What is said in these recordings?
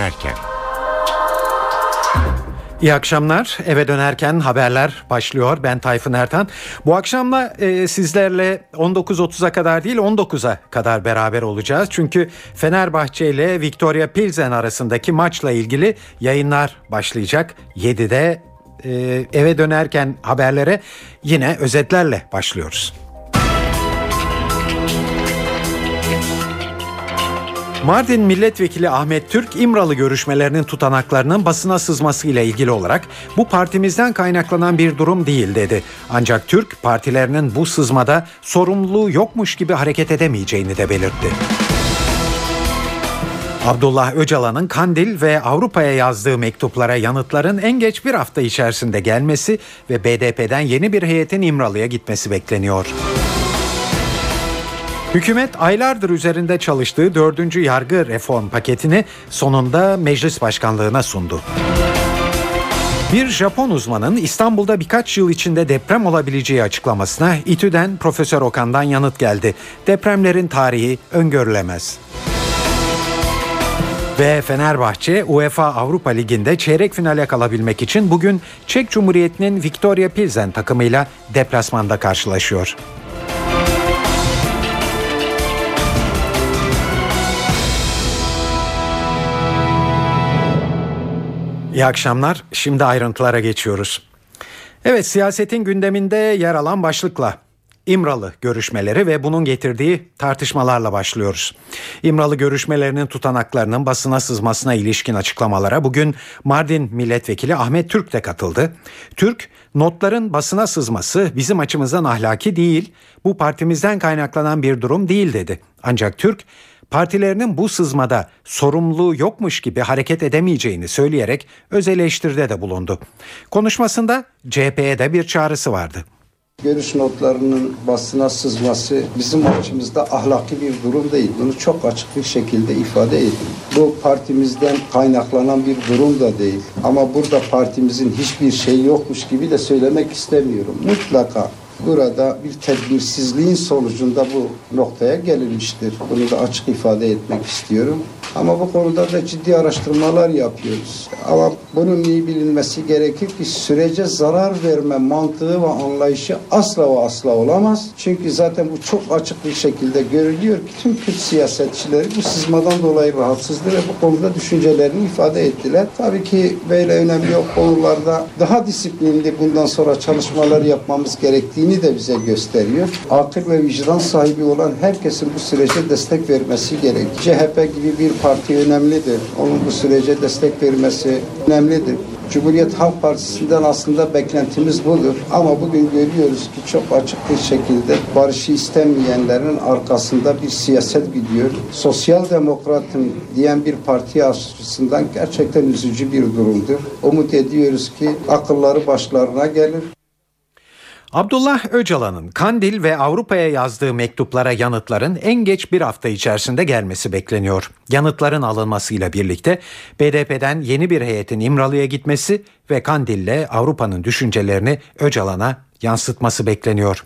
dönerken. İyi akşamlar. Eve dönerken haberler başlıyor. Ben Tayfun Ertan. Bu akşamla e, sizlerle 19.30'a kadar değil 19'a kadar beraber olacağız. Çünkü Fenerbahçe ile Victoria Pilsen arasındaki maçla ilgili yayınlar başlayacak. 7'de e, eve dönerken haberlere yine özetlerle başlıyoruz. Mardin Milletvekili Ahmet Türk İmralı görüşmelerinin tutanaklarının basına sızması ile ilgili olarak bu partimizden kaynaklanan bir durum değil dedi. Ancak Türk partilerinin bu sızmada sorumluluğu yokmuş gibi hareket edemeyeceğini de belirtti. Abdullah Öcalan'ın Kandil ve Avrupa'ya yazdığı mektuplara yanıtların en geç bir hafta içerisinde gelmesi ve BDP'den yeni bir heyetin İmralı'ya gitmesi bekleniyor. Hükümet aylardır üzerinde çalıştığı dördüncü yargı reform paketini sonunda meclis başkanlığına sundu. Bir Japon uzmanın İstanbul'da birkaç yıl içinde deprem olabileceği açıklamasına İTÜ'den Profesör Okan'dan yanıt geldi. Depremlerin tarihi öngörülemez. Ve Fenerbahçe UEFA Avrupa Ligi'nde çeyrek finale kalabilmek için bugün Çek Cumhuriyeti'nin Victoria Pilsen takımıyla deplasmanda karşılaşıyor. İyi akşamlar. Şimdi ayrıntılara geçiyoruz. Evet siyasetin gündeminde yer alan başlıkla İmralı görüşmeleri ve bunun getirdiği tartışmalarla başlıyoruz. İmralı görüşmelerinin tutanaklarının basına sızmasına ilişkin açıklamalara bugün Mardin Milletvekili Ahmet Türk de katıldı. Türk, notların basına sızması bizim açımızdan ahlaki değil, bu partimizden kaynaklanan bir durum değil dedi. Ancak Türk, partilerinin bu sızmada sorumluluğu yokmuş gibi hareket edemeyeceğini söyleyerek öz eleştiride de bulundu. Konuşmasında CHP'ye de bir çağrısı vardı. Görüş notlarının basına sızması bizim açımızda ahlaki bir durum değil. Bunu çok açık bir şekilde ifade edin. Bu partimizden kaynaklanan bir durum da değil. Ama burada partimizin hiçbir şey yokmuş gibi de söylemek istemiyorum. Mutlaka burada bir tedbirsizliğin sonucunda bu noktaya gelinmiştir. Bunu da açık ifade etmek istiyorum. Ama bu konuda da ciddi araştırmalar yapıyoruz. Ama bunun iyi bilinmesi gerekir ki sürece zarar verme mantığı ve anlayışı asla ve asla olamaz. Çünkü zaten bu çok açık bir şekilde görülüyor ki tüm Kürt siyasetçileri bu sızmadan dolayı rahatsızdır ve bu konuda düşüncelerini ifade ettiler. Tabii ki böyle önemli konularda daha disiplinli bundan sonra çalışmalar yapmamız gerektiğini de bize gösteriyor. Akıl ve vicdan sahibi olan herkesin bu sürece destek vermesi gerekir. CHP gibi bir parti önemlidir. Onun bu sürece destek vermesi önemlidir. Cumhuriyet Halk Partisi'nden aslında beklentimiz budur. Ama bugün görüyoruz ki çok açık bir şekilde barışı istemeyenlerin arkasında bir siyaset gidiyor. Sosyal demokratım diyen bir parti açısından gerçekten üzücü bir durumdur. Umut ediyoruz ki akılları başlarına gelir. Abdullah Öcalan'ın Kandil ve Avrupa'ya yazdığı mektuplara yanıtların en geç bir hafta içerisinde gelmesi bekleniyor. Yanıtların alınmasıyla birlikte BDP'den yeni bir heyetin İmralı'ya gitmesi ve Kandil'le Avrupa'nın düşüncelerini Öcalan'a yansıtması bekleniyor.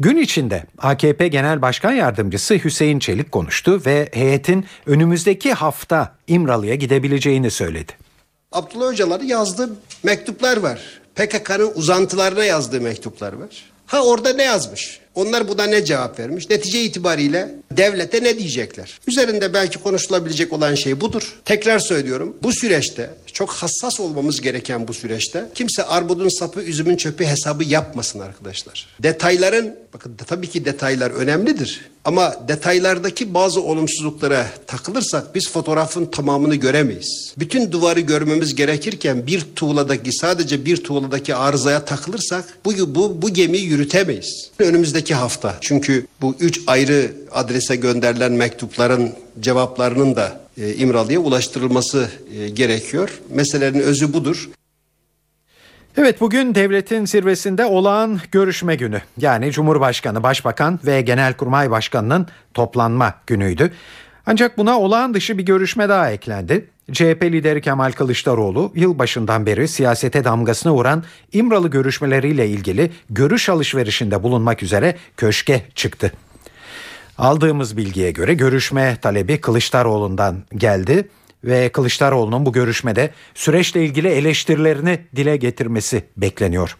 Gün içinde AKP Genel Başkan Yardımcısı Hüseyin Çelik konuştu ve heyetin önümüzdeki hafta İmralı'ya gidebileceğini söyledi. Abdullah Öcalan'ın yazdığı mektuplar var. PKK'nın uzantılarına yazdığı mektuplar var. Ha orada ne yazmış? Onlar buna ne cevap vermiş? Netice itibariyle devlete ne diyecekler? Üzerinde belki konuşulabilecek olan şey budur. Tekrar söylüyorum. Bu süreçte çok hassas olmamız gereken bu süreçte kimse armudun sapı üzümün çöpü hesabı yapmasın arkadaşlar. Detayların bakın tabii ki detaylar önemlidir. Ama detaylardaki bazı olumsuzluklara takılırsak biz fotoğrafın tamamını göremeyiz. Bütün duvarı görmemiz gerekirken bir tuğladaki sadece bir tuğladaki arızaya takılırsak bu bu bu gemiyi yürütemeyiz. Önümüzdeki hafta çünkü bu üç ayrı adrese gönderilen mektupların cevaplarının da e, İmralı'ya ulaştırılması e, gerekiyor. Meselelerin özü budur. Evet bugün devletin zirvesinde olağan görüşme günü. Yani Cumhurbaşkanı, Başbakan ve Genelkurmay Başkanı'nın toplanma günüydü. Ancak buna olağan dışı bir görüşme daha eklendi. CHP lideri Kemal Kılıçdaroğlu yılbaşından beri siyasete damgasını vuran İmralı görüşmeleriyle ilgili görüş alışverişinde bulunmak üzere köşke çıktı. Aldığımız bilgiye göre görüşme talebi Kılıçdaroğlu'ndan geldi ve Kılıçdaroğlu'nun bu görüşmede süreçle ilgili eleştirilerini dile getirmesi bekleniyor.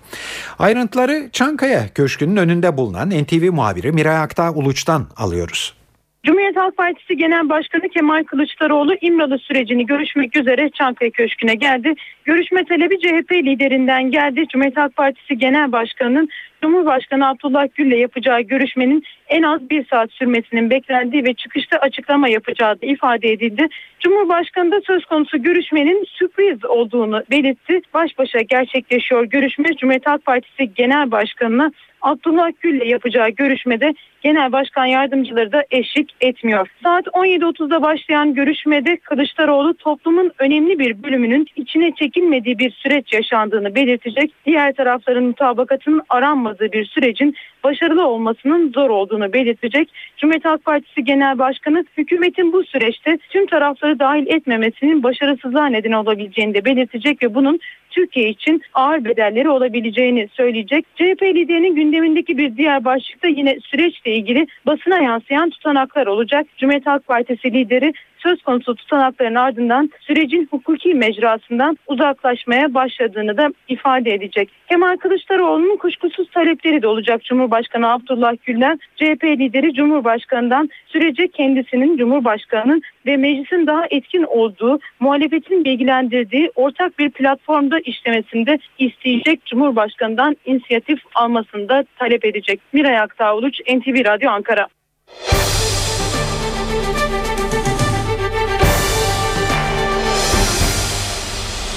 Ayrıntıları Çankaya Köşkü'nün önünde bulunan NTV muhabiri Miray Aktağ Uluç'tan alıyoruz. Cumhuriyet Halk Partisi Genel Başkanı Kemal Kılıçdaroğlu İmralı sürecini görüşmek üzere Çankaya Köşkü'ne geldi. Görüşme talebi CHP liderinden geldi. Cumhuriyet Halk Partisi Genel Başkanı'nın Cumhurbaşkanı Abdullah Gül'le yapacağı görüşmenin en az bir saat sürmesinin beklendiği ve çıkışta açıklama yapacağı da ifade edildi. Cumhurbaşkanı da söz konusu görüşmenin sürpriz olduğunu belirtti. Baş başa gerçekleşiyor görüşme. Cumhuriyet Halk Partisi Genel Başkanı'na Abdullah Gül'le yapacağı görüşmede genel başkan yardımcıları da eşlik etmiyor. Saat 17.30'da başlayan görüşmede Kılıçdaroğlu toplumun önemli bir bölümünün içine çekilmediği bir süreç yaşandığını belirtecek. Diğer tarafların mutabakatının aranmadığı bir sürecin başarılı olmasının zor olduğunu belirtecek. Cumhuriyet Halk Partisi Genel Başkanı hükümetin bu süreçte tüm tarafları dahil etmemesinin başarısızlığa neden olabileceğini de belirtecek ve bunun Türkiye için ağır bedelleri olabileceğini söyleyecek. CHP liderinin gündemindeki bir diğer başlıkta yine süreçle ilgili basına yansıyan tutanaklar olacak. Cumhuriyet Halk Partisi lideri söz konusu tutanakların ardından sürecin hukuki mecrasından uzaklaşmaya başladığını da ifade edecek. Kemal Kılıçdaroğlu'nun kuşkusuz talepleri de olacak Cumhurbaşkanı Abdullah Gül'den. CHP lideri Cumhurbaşkanı'ndan sürece kendisinin Cumhurbaşkanı'nın ve meclisin daha etkin olduğu, muhalefetin bilgilendirdiği ortak bir platformda işlemesinde isteyecek Cumhurbaşkanı'ndan inisiyatif almasını da talep edecek. Miray Aktağ Uluç, NTV Radyo Ankara.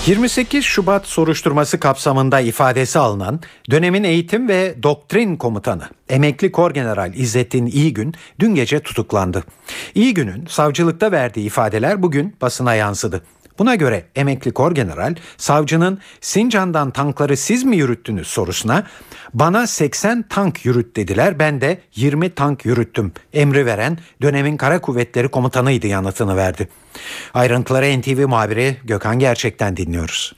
28 Şubat soruşturması kapsamında ifadesi alınan dönemin eğitim ve doktrin komutanı emekli Korgeneral İzzettin İyigün dün gece tutuklandı. İyigün'ün savcılıkta verdiği ifadeler bugün basına yansıdı. Buna göre emekli Korgeneral savcının Sincan'dan tankları siz mi yürüttünüz sorusuna bana 80 tank yürüt dediler ben de 20 tank yürüttüm emri veren dönemin kara kuvvetleri komutanıydı yanıtını verdi. Ayrıntıları NTV muhabiri Gökhan Gerçek'ten dinliyoruz.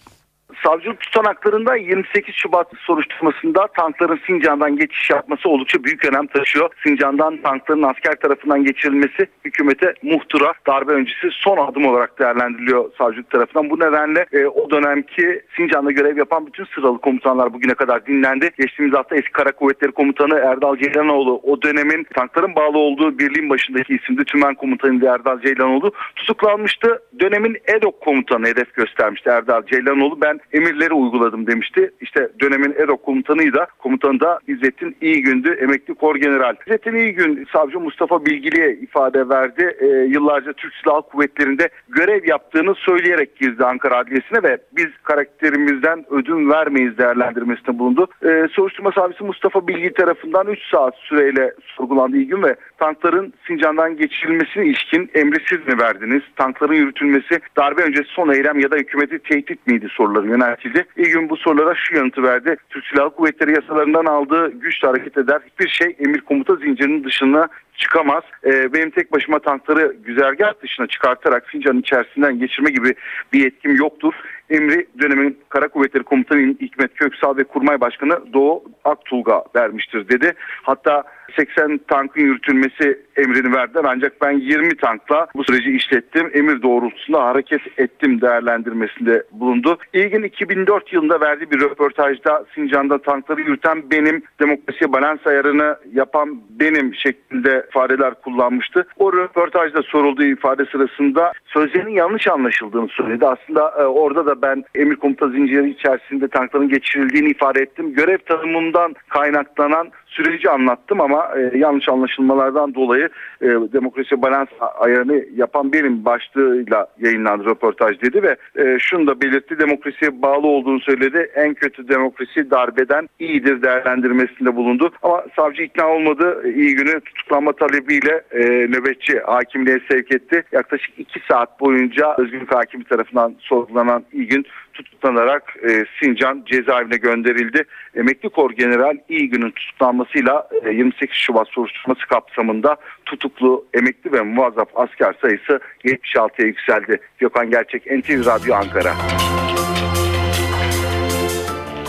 Savcılık tutanaklarında 28 Şubat soruşturmasında tankların Sincan'dan geçiş yapması oldukça büyük önem taşıyor. Sincan'dan tankların asker tarafından geçirilmesi hükümete muhtıra darbe öncesi son adım olarak değerlendiriliyor savcılık tarafından. Bu nedenle e, o dönemki Sincan'da görev yapan bütün sıralı komutanlar bugüne kadar dinlendi. Geçtiğimiz hafta eski kara kuvvetleri komutanı Erdal Ceylanoğlu o dönemin tankların bağlı olduğu birliğin başındaki isimli tümen komutanıydı Erdal Ceylanoğlu tutuklanmıştı. Dönemin EDOK komutanı hedef göstermişti Erdal Ceylanoğlu. Ben emirleri uyguladım demişti. İşte dönemin EROK komutanıydı da komutanı da İzzettin İyigün'dü emekli kor general. İzzettin İyigün savcı Mustafa Bilgili'ye ifade verdi. E, yıllarca Türk Silahlı Kuvvetleri'nde görev yaptığını söyleyerek girdi Ankara Adliyesi'ne ve biz karakterimizden ödün vermeyiz değerlendirmesinde bulundu. E, soruşturma savcısı Mustafa Bilgi tarafından 3 saat süreyle sorgulandı İyigün ve tankların Sincan'dan geçirilmesine ilişkin emri siz mi verdiniz? Tankların yürütülmesi darbe öncesi son eylem ya da hükümeti tehdit miydi soruları yöneltildi. İyi gün bu sorulara şu yanıtı verdi. Türk Silahlı Kuvvetleri yasalarından aldığı güçle hareket eder. Hiçbir şey emir komuta zincirinin dışına çıkamaz. Ee, benim tek başıma tankları güzergah dışına çıkartarak Sincan'ın içerisinden geçirme gibi bir yetkim yoktur. Emri dönemin Kara Kuvvetleri Komutanı Hikmet Köksal ve Kurmay Başkanı Doğu Aktulga vermiştir dedi. Hatta 80 tankın yürütülmesi emrini verdiler ancak ben 20 tankla bu süreci işlettim. Emir doğrultusunda hareket ettim değerlendirmesinde bulundu. İlgin 2004 yılında verdiği bir röportajda Sincan'da tankları yürüten benim, demokrasiye balans ayarını yapan benim şeklinde ifadeler kullanmıştı. O röportajda sorulduğu ifade sırasında sözlerinin yanlış anlaşıldığını söyledi. Aslında e, orada da ben emir komuta zinciri içerisinde tankların geçirildiğini ifade ettim. Görev tanımından kaynaklanan süreci anlattım ama e, yanlış anlaşılmalardan dolayı e, demokrasi balans ayarını yapan benim başlığıyla yayınlandı röportaj dedi ve e, şunu da belirtti demokrasiye bağlı olduğunu söyledi. En kötü demokrasi darbeden iyidir değerlendirmesinde bulundu. Ama savcı ikna olmadı. İyi günü tutuklanma talebiyle e, nöbetçi hakimliğe sevk etti. Yaklaşık iki saat boyunca özgürlük hakimi tarafından sorgulanan iyi gün tutuklanarak e, Sincan cezaevine gönderildi. Emekli Kor General İyi tutuklanmasıyla e, 28 Şubat soruşturması kapsamında tutuklu, emekli ve muvazzaf asker sayısı 76'ya yükseldi. Gökhan Gerçek, NTV Radyo Ankara.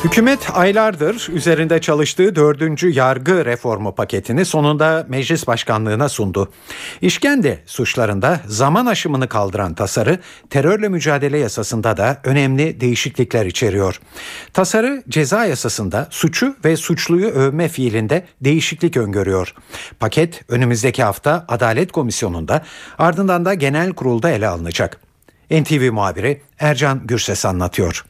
Hükümet aylardır üzerinde çalıştığı dördüncü yargı reformu paketini sonunda meclis başkanlığına sundu. İşkence suçlarında zaman aşımını kaldıran tasarı terörle mücadele yasasında da önemli değişiklikler içeriyor. Tasarı ceza yasasında suçu ve suçluyu övme fiilinde değişiklik öngörüyor. Paket önümüzdeki hafta Adalet Komisyonu'nda ardından da genel kurulda ele alınacak. NTV muhabiri Ercan Gürses anlatıyor.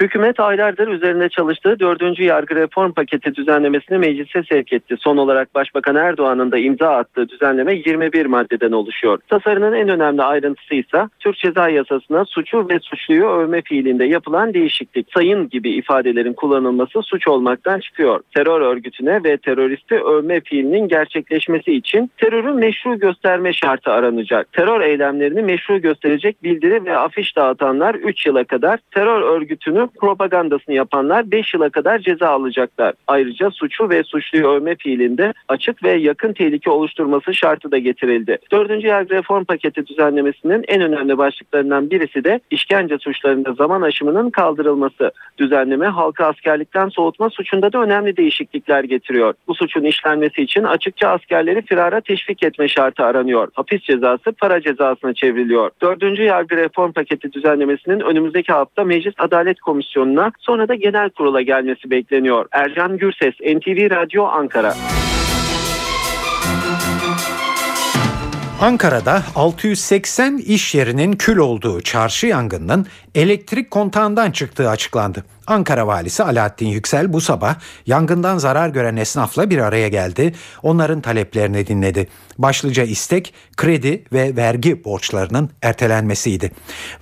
Hükümet aylardır üzerinde çalıştığı dördüncü yargı reform paketi düzenlemesini meclise sevk etti. Son olarak Başbakan Erdoğan'ın da imza attığı düzenleme 21 maddeden oluşuyor. Tasarının en önemli ayrıntısı ise Türk Ceza Yasası'na suçu ve suçluyu övme fiilinde yapılan değişiklik. Sayın gibi ifadelerin kullanılması suç olmaktan çıkıyor. Terör örgütüne ve teröristi övme fiilinin gerçekleşmesi için terörün meşru gösterme şartı aranacak. Terör eylemlerini meşru gösterecek bildiri ve afiş dağıtanlar 3 yıla kadar terör örgütünü propagandasını yapanlar 5 yıla kadar ceza alacaklar. Ayrıca suçu ve suçluyu övme fiilinde açık ve yakın tehlike oluşturması şartı da getirildi. Dördüncü yargı reform paketi düzenlemesinin en önemli başlıklarından birisi de işkence suçlarında zaman aşımının kaldırılması. Düzenleme halka askerlikten soğutma suçunda da önemli değişiklikler getiriyor. Bu suçun işlenmesi için açıkça askerleri firara teşvik etme şartı aranıyor. Hapis cezası para cezasına çevriliyor. Dördüncü yargı reform paketi düzenlemesinin önümüzdeki hafta Meclis Adalet Komisyonu Komisyonu'na sonra da genel kurula gelmesi bekleniyor. Ercan Gürses, NTV Radyo Ankara. Ankara'da 680 iş yerinin kül olduğu çarşı yangının elektrik kontağından çıktığı açıklandı. Ankara valisi Alaaddin Yüksel bu sabah yangından zarar gören esnafla bir araya geldi. Onların taleplerini dinledi. Başlıca istek kredi ve vergi borçlarının ertelenmesiydi.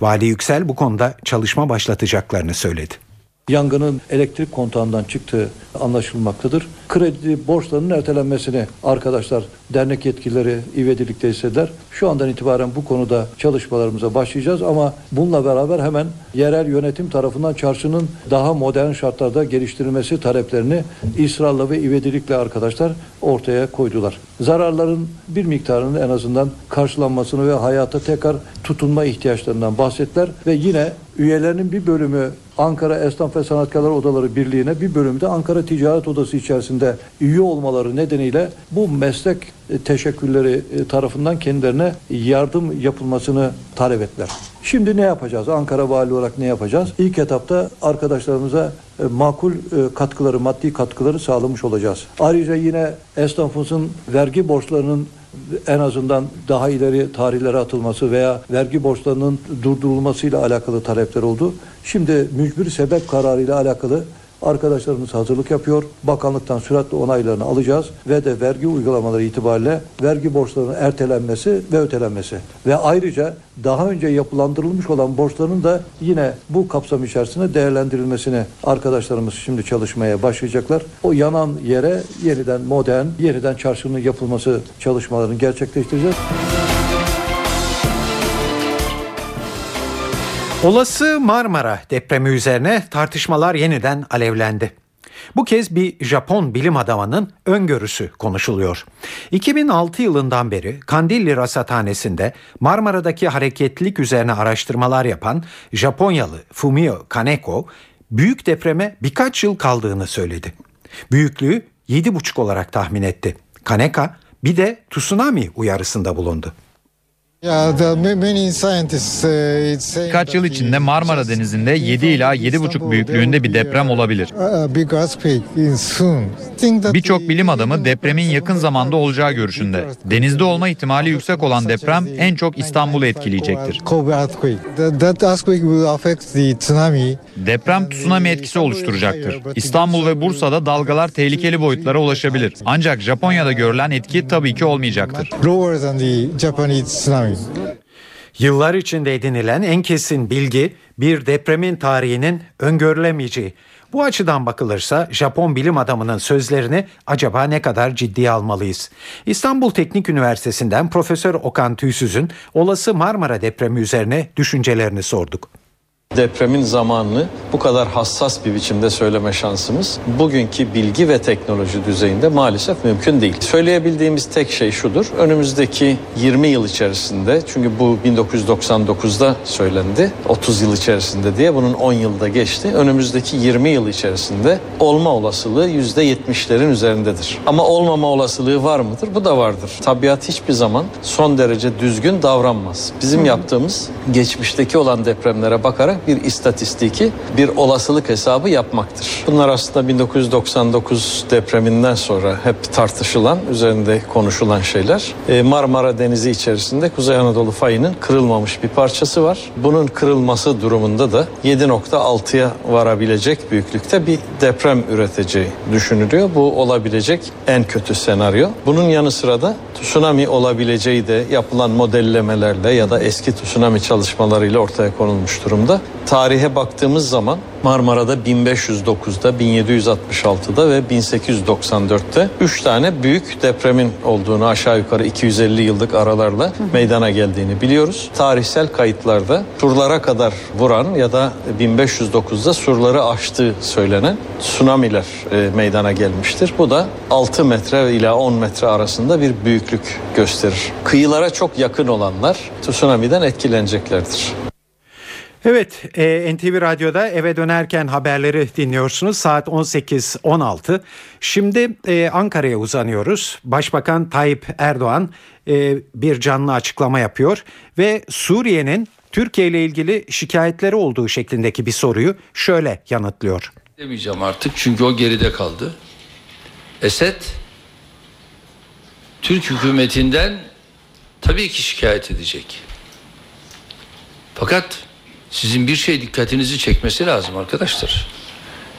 Vali Yüksel bu konuda çalışma başlatacaklarını söyledi. Yangının elektrik kontağından çıktığı anlaşılmaktadır. Kredi borçlarının ertelenmesini arkadaşlar dernek yetkilileri ivedilikte istediler. Şu andan itibaren bu konuda çalışmalarımıza başlayacağız ama bununla beraber hemen yerel yönetim tarafından çarşının daha modern şartlarda geliştirilmesi taleplerini ısrarla ve ivedilikle arkadaşlar ortaya koydular. Zararların bir miktarının en azından karşılanmasını ve hayata tekrar tutunma ihtiyaçlarından bahsettiler ve yine üyelerinin bir bölümü Ankara Esnaf ve Sanatkarlar Odaları Birliği'ne bir bölümü de Ankara Ticaret Odası içerisinde üye olmaları nedeniyle bu meslek teşekkürleri tarafından kendilerine yardım yapılmasını talep ettiler. Şimdi ne yapacağız? Ankara Vali olarak ne yapacağız? İlk etapta arkadaşlarımıza makul katkıları, maddi katkıları sağlamış olacağız. Ayrıca yine esnafımızın vergi borçlarının en azından daha ileri tarihlere atılması veya vergi borçlarının durdurulmasıyla alakalı talepler oldu. Şimdi mücbir sebep kararıyla alakalı arkadaşlarımız hazırlık yapıyor. Bakanlıktan süratle onaylarını alacağız ve de vergi uygulamaları itibariyle vergi borçlarının ertelenmesi ve ötelenmesi ve ayrıca daha önce yapılandırılmış olan borçların da yine bu kapsam içerisinde değerlendirilmesini arkadaşlarımız şimdi çalışmaya başlayacaklar. O yanan yere yeniden modern, yeniden çarşının yapılması çalışmalarını gerçekleştireceğiz. Olası Marmara depremi üzerine tartışmalar yeniden alevlendi. Bu kez bir Japon bilim adamının öngörüsü konuşuluyor. 2006 yılından beri Kandilli Rasathanesi'nde Marmara'daki hareketlilik üzerine araştırmalar yapan Japonyalı Fumio Kaneko, büyük depreme birkaç yıl kaldığını söyledi. Büyüklüğü 7,5 olarak tahmin etti. Kaneka bir de tsunami uyarısında bulundu. Birkaç yıl içinde Marmara Denizi'nde 7 ila 7,5 büyüklüğünde bir deprem olabilir. Birçok bilim adamı depremin yakın zamanda olacağı görüşünde. Denizde olma ihtimali yüksek olan deprem en çok İstanbul'u etkileyecektir. Deprem tsunami etkisi oluşturacaktır. İstanbul ve Bursa'da dalgalar tehlikeli boyutlara ulaşabilir. Ancak Japonya'da görülen etki tabii ki olmayacaktır. Yıllar içinde edinilen en kesin bilgi bir depremin tarihinin öngörülemeyeceği. Bu açıdan bakılırsa Japon bilim adamının sözlerini acaba ne kadar ciddiye almalıyız? İstanbul Teknik Üniversitesi'nden Profesör Okan Tüysüz'ün olası Marmara depremi üzerine düşüncelerini sorduk. Depremin zamanını bu kadar hassas bir biçimde söyleme şansımız bugünkü bilgi ve teknoloji düzeyinde maalesef mümkün değil. Söyleyebildiğimiz tek şey şudur. Önümüzdeki 20 yıl içerisinde çünkü bu 1999'da söylendi 30 yıl içerisinde diye bunun 10 yılda geçti. Önümüzdeki 20 yıl içerisinde olma olasılığı %70'lerin üzerindedir. Ama olmama olasılığı var mıdır? Bu da vardır. Tabiat hiçbir zaman son derece düzgün davranmaz. Bizim yaptığımız geçmişteki olan depremlere bakarak bir istatistiki, bir olasılık hesabı yapmaktır. Bunlar aslında 1999 depreminden sonra hep tartışılan, üzerinde konuşulan şeyler. Ee, Marmara Denizi içerisinde Kuzey Anadolu fayının kırılmamış bir parçası var. Bunun kırılması durumunda da 7.6'ya varabilecek büyüklükte bir deprem üreteceği düşünülüyor. Bu olabilecek en kötü senaryo. Bunun yanı sıra da tsunami olabileceği de yapılan modellemelerle ya da eski tsunami çalışmalarıyla ortaya konulmuş durumda. Tarihe baktığımız zaman Marmara'da 1509'da, 1766'da ve 1894'te 3 tane büyük depremin olduğunu aşağı yukarı 250 yıllık aralarla meydana geldiğini biliyoruz. Tarihsel kayıtlarda surlara kadar vuran ya da 1509'da surları aştığı söylenen tsunamiler e, meydana gelmiştir. Bu da 6 metre ila 10 metre arasında bir büyüklük gösterir. Kıyılara çok yakın olanlar tsunami'den etkileneceklerdir. Evet, e, NTV Radyo'da eve dönerken haberleri dinliyorsunuz. Saat 18.16. Şimdi e, Ankara'ya uzanıyoruz. Başbakan Tayyip Erdoğan e, bir canlı açıklama yapıyor ve Suriye'nin Türkiye ile ilgili şikayetleri olduğu şeklindeki bir soruyu şöyle yanıtlıyor. Demeyeceğim artık çünkü o geride kaldı. Esed Türk hükümetinden tabii ki şikayet edecek. Fakat sizin bir şey dikkatinizi çekmesi lazım arkadaşlar.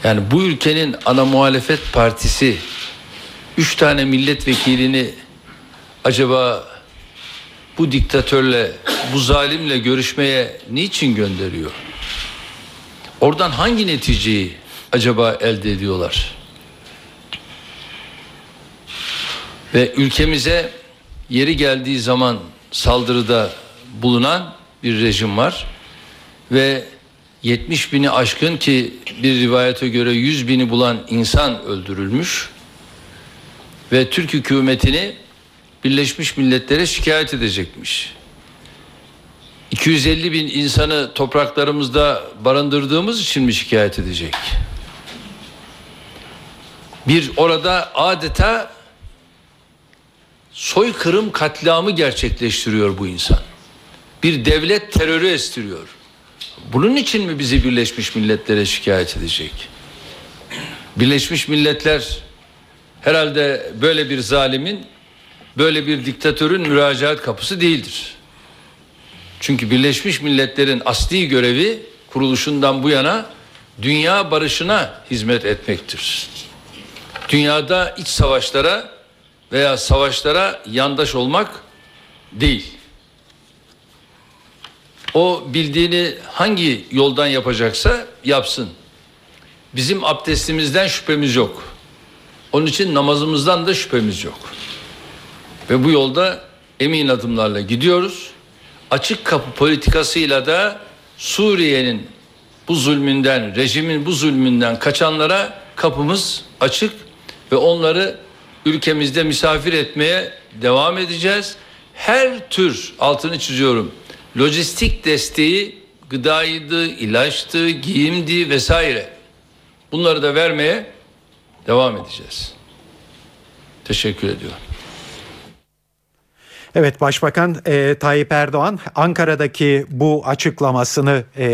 Yani bu ülkenin ana muhalefet partisi üç tane milletvekilini acaba bu diktatörle, bu zalimle görüşmeye niçin gönderiyor? Oradan hangi neticeyi acaba elde ediyorlar? Ve ülkemize yeri geldiği zaman saldırıda bulunan bir rejim var ve 70 bini aşkın ki bir rivayete göre 100 bini bulan insan öldürülmüş ve Türk hükümetini Birleşmiş Milletler'e şikayet edecekmiş. 250 bin insanı topraklarımızda barındırdığımız için mi şikayet edecek? Bir orada adeta soykırım katliamı gerçekleştiriyor bu insan. Bir devlet terörü estiriyor. Bunun için mi bizi Birleşmiş Milletler'e şikayet edecek? Birleşmiş Milletler herhalde böyle bir zalimin, böyle bir diktatörün müracaat kapısı değildir. Çünkü Birleşmiş Milletler'in asli görevi kuruluşundan bu yana dünya barışına hizmet etmektir. Dünyada iç savaşlara veya savaşlara yandaş olmak değil. O bildiğini hangi yoldan yapacaksa yapsın. Bizim abdestimizden şüphemiz yok. Onun için namazımızdan da şüphemiz yok. Ve bu yolda emin adımlarla gidiyoruz. Açık kapı politikasıyla da Suriye'nin bu zulmünden, rejimin bu zulmünden kaçanlara kapımız açık ve onları ülkemizde misafir etmeye devam edeceğiz. Her tür altını çiziyorum. Lojistik desteği gıdaydı, ilaçtı, giyimdi vesaire. Bunları da vermeye devam edeceğiz. Teşekkür ediyorum. Evet Başbakan e, Tayyip Erdoğan Ankara'daki bu açıklamasını e,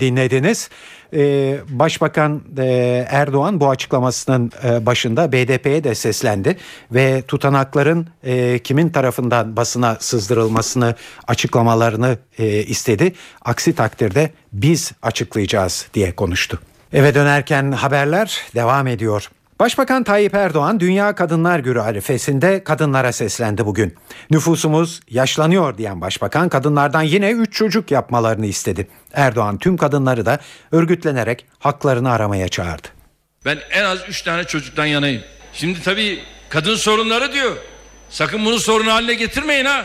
dinlediniz. E, Başbakan e, Erdoğan bu açıklamasının e, başında BDP'ye de seslendi ve tutanakların e, kimin tarafından basına sızdırılmasını açıklamalarını istedi. Aksi takdirde biz açıklayacağız diye konuştu. Eve dönerken haberler devam ediyor. Başbakan Tayyip Erdoğan Dünya Kadınlar Günü arifesinde kadınlara seslendi bugün. Nüfusumuz yaşlanıyor diyen başbakan kadınlardan yine 3 çocuk yapmalarını istedi. Erdoğan tüm kadınları da örgütlenerek haklarını aramaya çağırdı. Ben en az 3 tane çocuktan yanayım. Şimdi tabii kadın sorunları diyor. Sakın bunu sorun haline getirmeyin ha.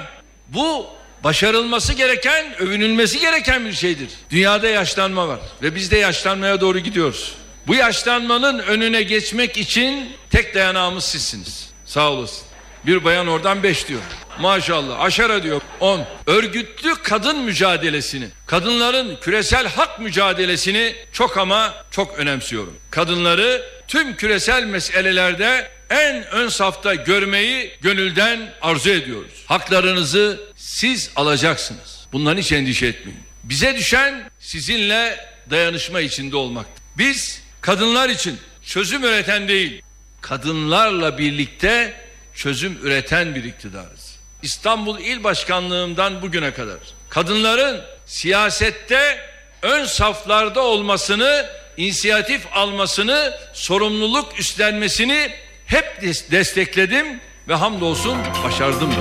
Bu başarılması gereken, övünülmesi gereken bir şeydir. Dünyada yaşlanma var ve biz de yaşlanmaya doğru gidiyoruz. Bu yaşlanmanın önüne geçmek için tek dayanağımız sizsiniz. Sağ olasın. Bir bayan oradan beş diyor. Maşallah aşara diyor on. Örgütlü kadın mücadelesini, kadınların küresel hak mücadelesini çok ama çok önemsiyorum. Kadınları tüm küresel meselelerde en ön safta görmeyi gönülden arzu ediyoruz. Haklarınızı siz alacaksınız. Bundan hiç endişe etmeyin. Bize düşen sizinle dayanışma içinde olmaktır. Biz kadınlar için çözüm üreten değil, kadınlarla birlikte çözüm üreten bir iktidarız. İstanbul İl Başkanlığımdan bugüne kadar kadınların siyasette ön saflarda olmasını, inisiyatif almasını, sorumluluk üstlenmesini hep destekledim ve hamdolsun başardım.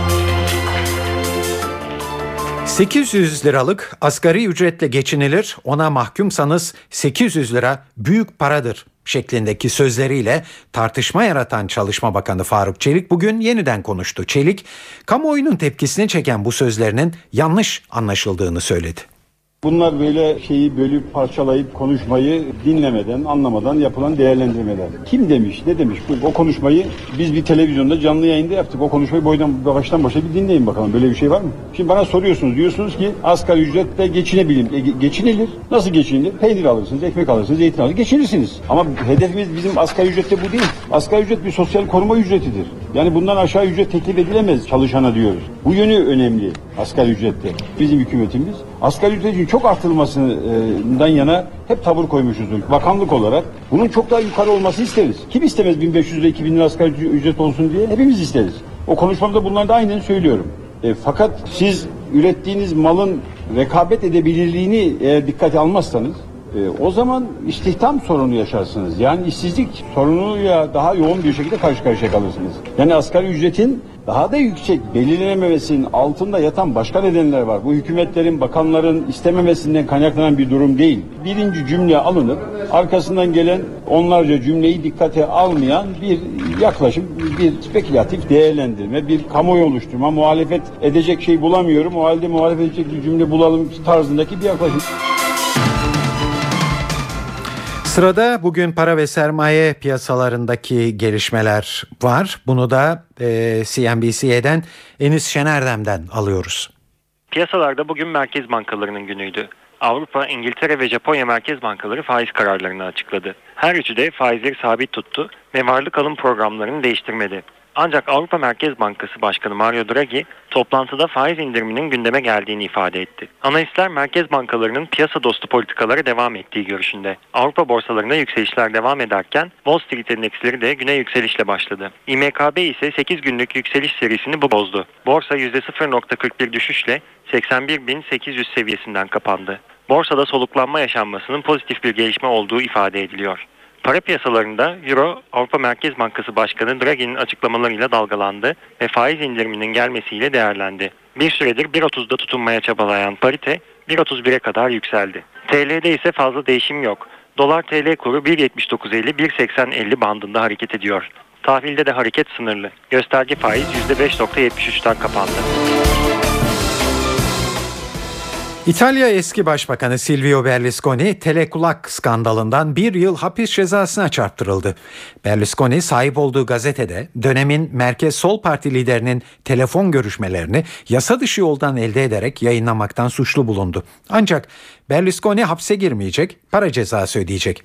800 liralık asgari ücretle geçinilir, ona mahkumsanız 800 lira büyük paradır şeklindeki sözleriyle tartışma yaratan Çalışma Bakanı Faruk Çelik bugün yeniden konuştu. Çelik, kamuoyunun tepkisini çeken bu sözlerinin yanlış anlaşıldığını söyledi. Bunlar böyle şeyi bölüp parçalayıp konuşmayı dinlemeden, anlamadan yapılan değerlendirmeler. Kim demiş, ne demiş? O konuşmayı biz bir televizyonda canlı yayında yaptık. O konuşmayı boydan baştan başa bir dinleyin bakalım. Böyle bir şey var mı? Şimdi bana soruyorsunuz. Diyorsunuz ki asgari ücretle geçinebilin. E, geçinilir. Nasıl geçinilir? Peynir alırsınız, ekmek alırsınız, zeytin alırsınız. Geçinirsiniz. Ama hedefimiz bizim asgari ücrette bu değil. Asgari ücret bir sosyal koruma ücretidir. Yani bundan aşağı ücret teklif edilemez çalışana diyoruz. Bu yönü önemli asgari ücrette. Bizim hükümetimiz asgari ücretin çok artırılmasından yana hep tavır koymuşuzdur. Bakanlık olarak bunun çok daha yukarı olması isteriz. Kim istemez 1500 lira 2000 lira asgari ücret olsun diye? Hepimiz isteriz. O konuşmamda bunları da aynen söylüyorum. E, fakat siz ürettiğiniz malın rekabet edebilirliğini eğer dikkate almazsanız e, o zaman istihdam sorunu yaşarsınız. Yani işsizlik sorunuyla daha yoğun bir şekilde karşı karşıya kalırsınız. Yani asgari ücretin daha da yüksek belirlenememesinin altında yatan başka nedenler var. Bu hükümetlerin, bakanların istememesinden kaynaklanan bir durum değil. Birinci cümle alınıp arkasından gelen onlarca cümleyi dikkate almayan bir yaklaşım, bir spekülatif değerlendirme, bir kamuoyu oluşturma, muhalefet edecek şey bulamıyorum, o halde muhalefet edecek bir cümle bulalım tarzındaki bir yaklaşım. Sırada bugün para ve sermaye piyasalarındaki gelişmeler var. Bunu da e, CNBC'den Enis Şenerdem'den alıyoruz. Piyasalarda bugün merkez bankalarının günüydü. Avrupa, İngiltere ve Japonya merkez bankaları faiz kararlarını açıkladı. Her üçü de faizleri sabit tuttu ve varlık alım programlarını değiştirmedi. Ancak Avrupa Merkez Bankası Başkanı Mario Draghi toplantıda faiz indiriminin gündeme geldiğini ifade etti. Analistler merkez bankalarının piyasa dostu politikalara devam ettiği görüşünde. Avrupa borsalarında yükselişler devam ederken Wall Street endeksleri de güne yükselişle başladı. İMKB ise 8 günlük yükseliş serisini bu bozdu. Borsa %0.41 düşüşle 81.800 seviyesinden kapandı. Borsada soluklanma yaşanmasının pozitif bir gelişme olduğu ifade ediliyor. Para piyasalarında Euro Avrupa Merkez Bankası Başkanı Draghi'nin açıklamalarıyla dalgalandı ve faiz indiriminin gelmesiyle değerlendi. Bir süredir 1.30'da tutunmaya çabalayan parite 1.31'e kadar yükseldi. TL'de ise fazla değişim yok. Dolar TL kuru 1.79.50-1.80.50 bandında hareket ediyor. Tahvilde de hareket sınırlı. Gösterge faiz %5.73'ten kapandı. İtalya eski başbakanı Silvio Berlusconi telekulak skandalından bir yıl hapis cezasına çarptırıldı. Berlusconi sahip olduğu gazetede dönemin merkez sol parti liderinin telefon görüşmelerini yasa dışı yoldan elde ederek yayınlamaktan suçlu bulundu. Ancak Berlusconi hapse girmeyecek, para cezası ödeyecek.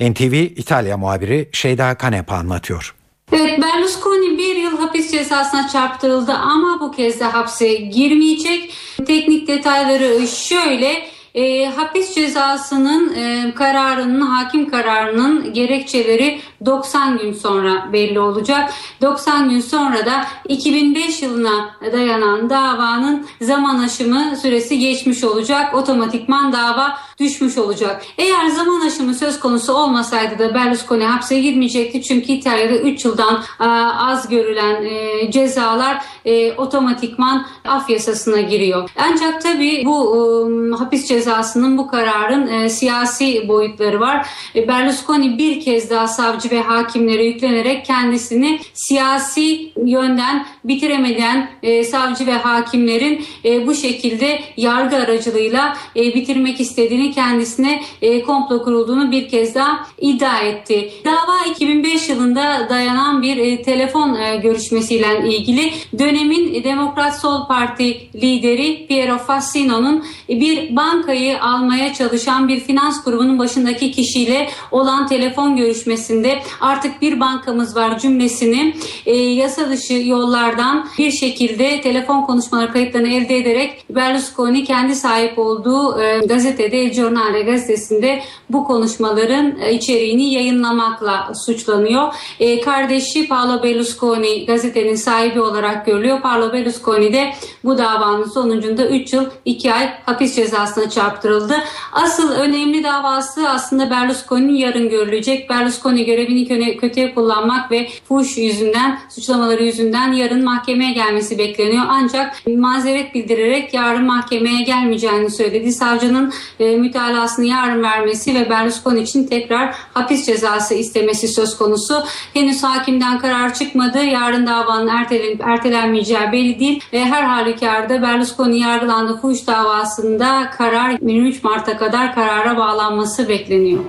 NTV İtalya muhabiri Şeyda Kanepa anlatıyor. Evet Berlusconi bir yıl hapis cezasına çarptırıldı ama bu kez de hapse girmeyecek. Teknik detayları şöyle e, hapis cezasının e, kararının hakim kararının gerekçeleri 90 gün sonra belli olacak. 90 gün sonra da 2005 yılına dayanan davanın zaman aşımı süresi geçmiş olacak. Otomatikman dava düşmüş olacak. Eğer zaman aşımı söz konusu olmasaydı da Berlusconi hapse girmeyecekti. Çünkü İtalya'da 3 yıldan e, az görülen e, cezalar e, otomatikman af yasasına giriyor. Ancak tabii bu hapis cezası cezasının bu kararın e, siyasi boyutları var. E, Berlusconi bir kez daha savcı ve hakimlere yüklenerek kendisini siyasi yönden bitiremeden e, savcı ve hakimlerin e, bu şekilde yargı aracılığıyla e, bitirmek istediğini kendisine e, komplo kurulduğunu bir kez daha iddia etti. Dava 2005 yılında dayanan bir e, telefon e, görüşmesiyle ilgili dönemin Demokrat Sol Parti lideri Piero Fassino'nun bir bankayı almaya çalışan bir finans grubunun başındaki kişiyle olan telefon görüşmesinde artık bir bankamız var cümlesini e, yasa dışı yollardan bir şekilde telefon konuşmaları kayıtlarını elde ederek Berlusconi kendi sahip olduğu e, gazetede El Giornale gazetesinde bu konuşmaların e, içeriğini yayınlamakla suçlanıyor. E, kardeşi Paolo Berlusconi gazetenin sahibi olarak görülüyor. Paolo Berlusconi de bu davanın sonucunda 3 yıl 2 ay hapis cezasına çarptırıldı. Asıl önemli davası aslında Berlusconi'nin yarın görülecek. Berlusconi görevini kötüye kullanmak ve fuş yüzünden, suçlamaları yüzünden yarın mahkemeye gelmesi bekleniyor. Ancak mazeret bildirerek yarın mahkemeye gelmeyeceğini söyledi. Savcının e, mütalasını yarın vermesi ve Berlusconi için tekrar hapis cezası istemesi söz konusu. Henüz hakimden karar çıkmadı. Yarın davanın ertelenip ertelenmeyeceği belli değil. Ve her halükarda Berlusconi yargılandığı fuhuş davasında karar 23 Mart'a kadar karara bağlanması bekleniyor.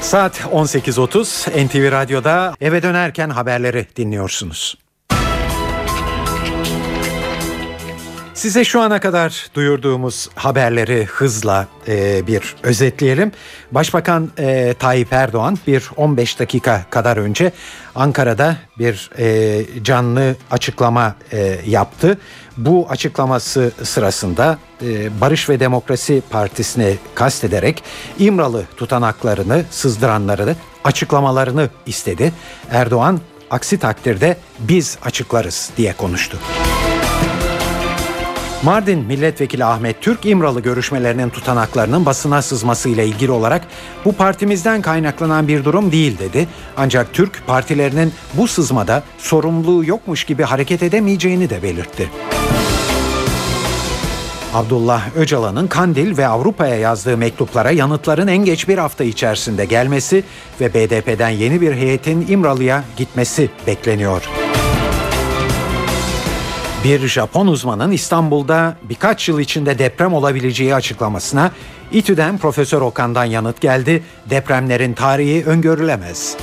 Saat 18.30 NTV Radyo'da eve dönerken haberleri dinliyorsunuz. Size şu ana kadar duyurduğumuz haberleri hızla e, bir özetleyelim. Başbakan e, Tayyip Erdoğan bir 15 dakika kadar önce Ankara'da bir e, canlı açıklama e, yaptı. Bu açıklaması sırasında e, Barış ve Demokrasi Partisi'ne kastederek İmralı tutanaklarını sızdıranları açıklamalarını istedi. Erdoğan aksi takdirde biz açıklarız diye konuştu. Mardin Milletvekili Ahmet Türk İmralı görüşmelerinin tutanaklarının basına sızması ile ilgili olarak bu partimizden kaynaklanan bir durum değil dedi. Ancak Türk partilerinin bu sızmada sorumluluğu yokmuş gibi hareket edemeyeceğini de belirtti. Abdullah Öcalan'ın Kandil ve Avrupa'ya yazdığı mektuplara yanıtların en geç bir hafta içerisinde gelmesi ve BDP'den yeni bir heyetin İmralı'ya gitmesi bekleniyor. Bir Japon uzmanın İstanbul'da birkaç yıl içinde deprem olabileceği açıklamasına İTÜ'den Profesör Okan'dan yanıt geldi. Depremlerin tarihi öngörülemez.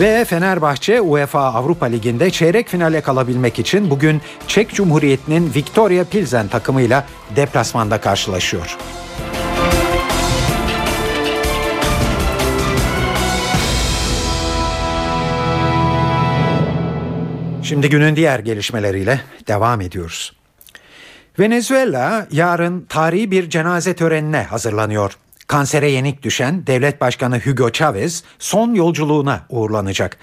Ve Fenerbahçe UEFA Avrupa Ligi'nde çeyrek finale kalabilmek için bugün Çek Cumhuriyeti'nin Victoria Pilsen takımıyla deplasmanda karşılaşıyor. Şimdi günün diğer gelişmeleriyle devam ediyoruz. Venezuela yarın tarihi bir cenaze törenine hazırlanıyor. Kansere yenik düşen devlet başkanı Hugo Chavez son yolculuğuna uğurlanacak.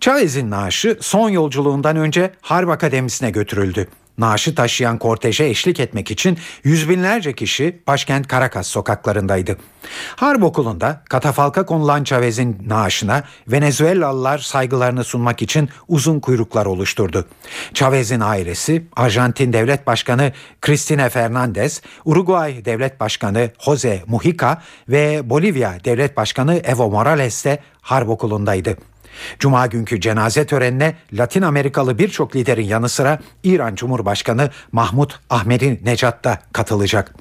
Chavez'in naaşı son yolculuğundan önce Harp Akademisi'ne götürüldü. Naaşı taşıyan korteje eşlik etmek için yüz binlerce kişi başkent Caracas sokaklarındaydı. Harp okulunda katafalka konulan Chavez'in naaşına Venezuelalılar saygılarını sunmak için uzun kuyruklar oluşturdu. Chavez'in ailesi Arjantin Devlet Başkanı Cristina Fernandez, Uruguay Devlet Başkanı Jose Mujica ve Bolivya Devlet Başkanı Evo Morales de harp okulundaydı. Cuma günkü cenaze törenine Latin Amerikalı birçok liderin yanı sıra İran Cumhurbaşkanı Mahmut Ahmedi Necat da katılacak.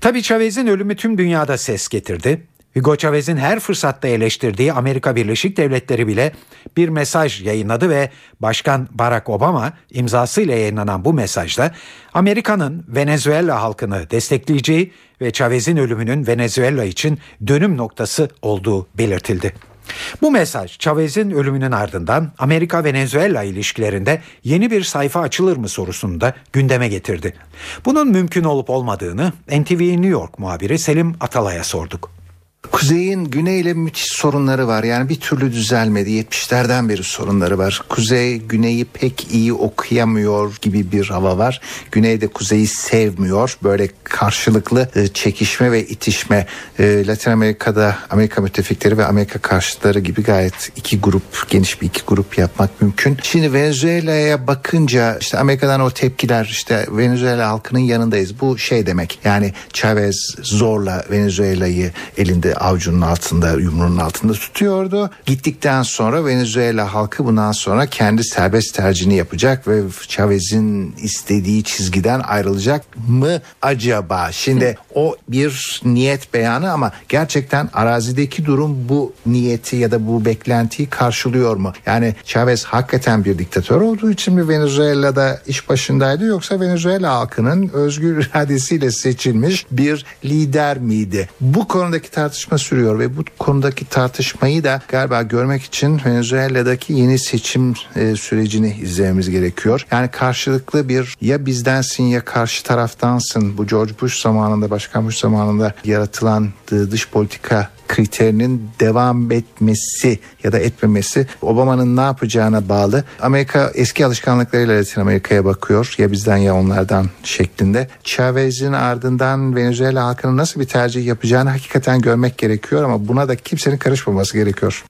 Tabi Chavez'in ölümü tüm dünyada ses getirdi. Hugo Chavez'in her fırsatta eleştirdiği Amerika Birleşik Devletleri bile bir mesaj yayınladı ve Başkan Barack Obama imzasıyla yayınlanan bu mesajda Amerika'nın Venezuela halkını destekleyeceği ve Chavez'in ölümünün Venezuela için dönüm noktası olduğu belirtildi. Bu mesaj Chavez'in ölümünün ardından Amerika-Venezuela ilişkilerinde yeni bir sayfa açılır mı sorusunu da gündeme getirdi. Bunun mümkün olup olmadığını NTV New York muhabiri Selim Atalay'a sorduk. Kuzey'in güneyle müthiş sorunları var. Yani bir türlü düzelmedi. 70'lerden beri sorunları var. Kuzey güneyi pek iyi okuyamıyor gibi bir hava var. Güney de kuzeyi sevmiyor. Böyle karşılıklı e, çekişme ve itişme. E, Latin Amerika'da Amerika müttefikleri ve Amerika karşıtları gibi gayet iki grup, geniş bir iki grup yapmak mümkün. Şimdi Venezuela'ya bakınca işte Amerika'dan o tepkiler işte Venezuela halkının yanındayız. Bu şey demek yani Chavez zorla Venezuela'yı elinde avcunun altında yumruğunun altında tutuyordu. Gittikten sonra Venezuela halkı bundan sonra kendi serbest tercihini yapacak ve Chavez'in istediği çizgiden ayrılacak mı acaba? Şimdi o bir niyet beyanı ama gerçekten arazideki durum bu niyeti ya da bu beklentiyi karşılıyor mu? Yani Chavez hakikaten bir diktatör olduğu için mi Venezuela'da iş başındaydı yoksa Venezuela halkının özgür iradesiyle seçilmiş bir lider miydi? Bu konudaki tartışma sürüyor ve bu konudaki tartışmayı da galiba görmek için Venezuela'daki yeni seçim e, sürecini izlememiz gerekiyor. Yani karşılıklı bir ya bizdensin ya karşı taraftansın. Bu George Bush zamanında, Başkan Bush zamanında yaratılan dış politika kriterinin devam etmesi ya da etmemesi Obama'nın ne yapacağına bağlı. Amerika eski alışkanlıklarıyla Latin Amerika'ya bakıyor ya bizden ya onlardan şeklinde. Chavez'in ardından Venezuela halkının nasıl bir tercih yapacağını hakikaten görmek gerekiyor ama buna da kimsenin karışmaması gerekiyor.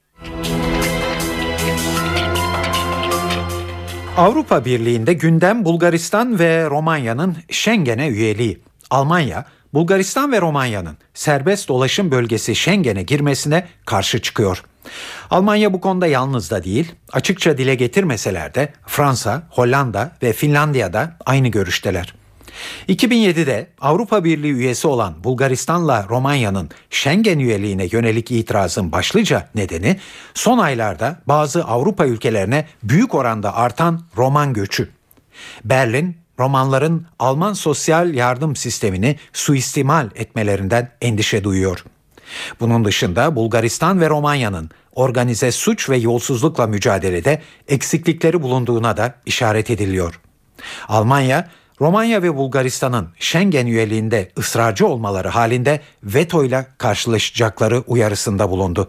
Avrupa Birliği'nde gündem Bulgaristan ve Romanya'nın Schengen'e üyeliği. Almanya Bulgaristan ve Romanya'nın serbest dolaşım bölgesi Schengen'e girmesine karşı çıkıyor. Almanya bu konuda yalnız da değil, açıkça dile getirmeseler de Fransa, Hollanda ve Finlandiya'da aynı görüşteler. 2007'de Avrupa Birliği üyesi olan Bulgaristan'la Romanya'nın Schengen üyeliğine yönelik itirazın başlıca nedeni son aylarda bazı Avrupa ülkelerine büyük oranda artan Roman göçü. Berlin Romanların Alman sosyal yardım sistemini suistimal etmelerinden endişe duyuyor. Bunun dışında Bulgaristan ve Romanya'nın organize suç ve yolsuzlukla mücadelede eksiklikleri bulunduğuna da işaret ediliyor. Almanya, Romanya ve Bulgaristan'ın Schengen üyeliğinde ısrarcı olmaları halinde veto ile karşılaşacakları uyarısında bulundu.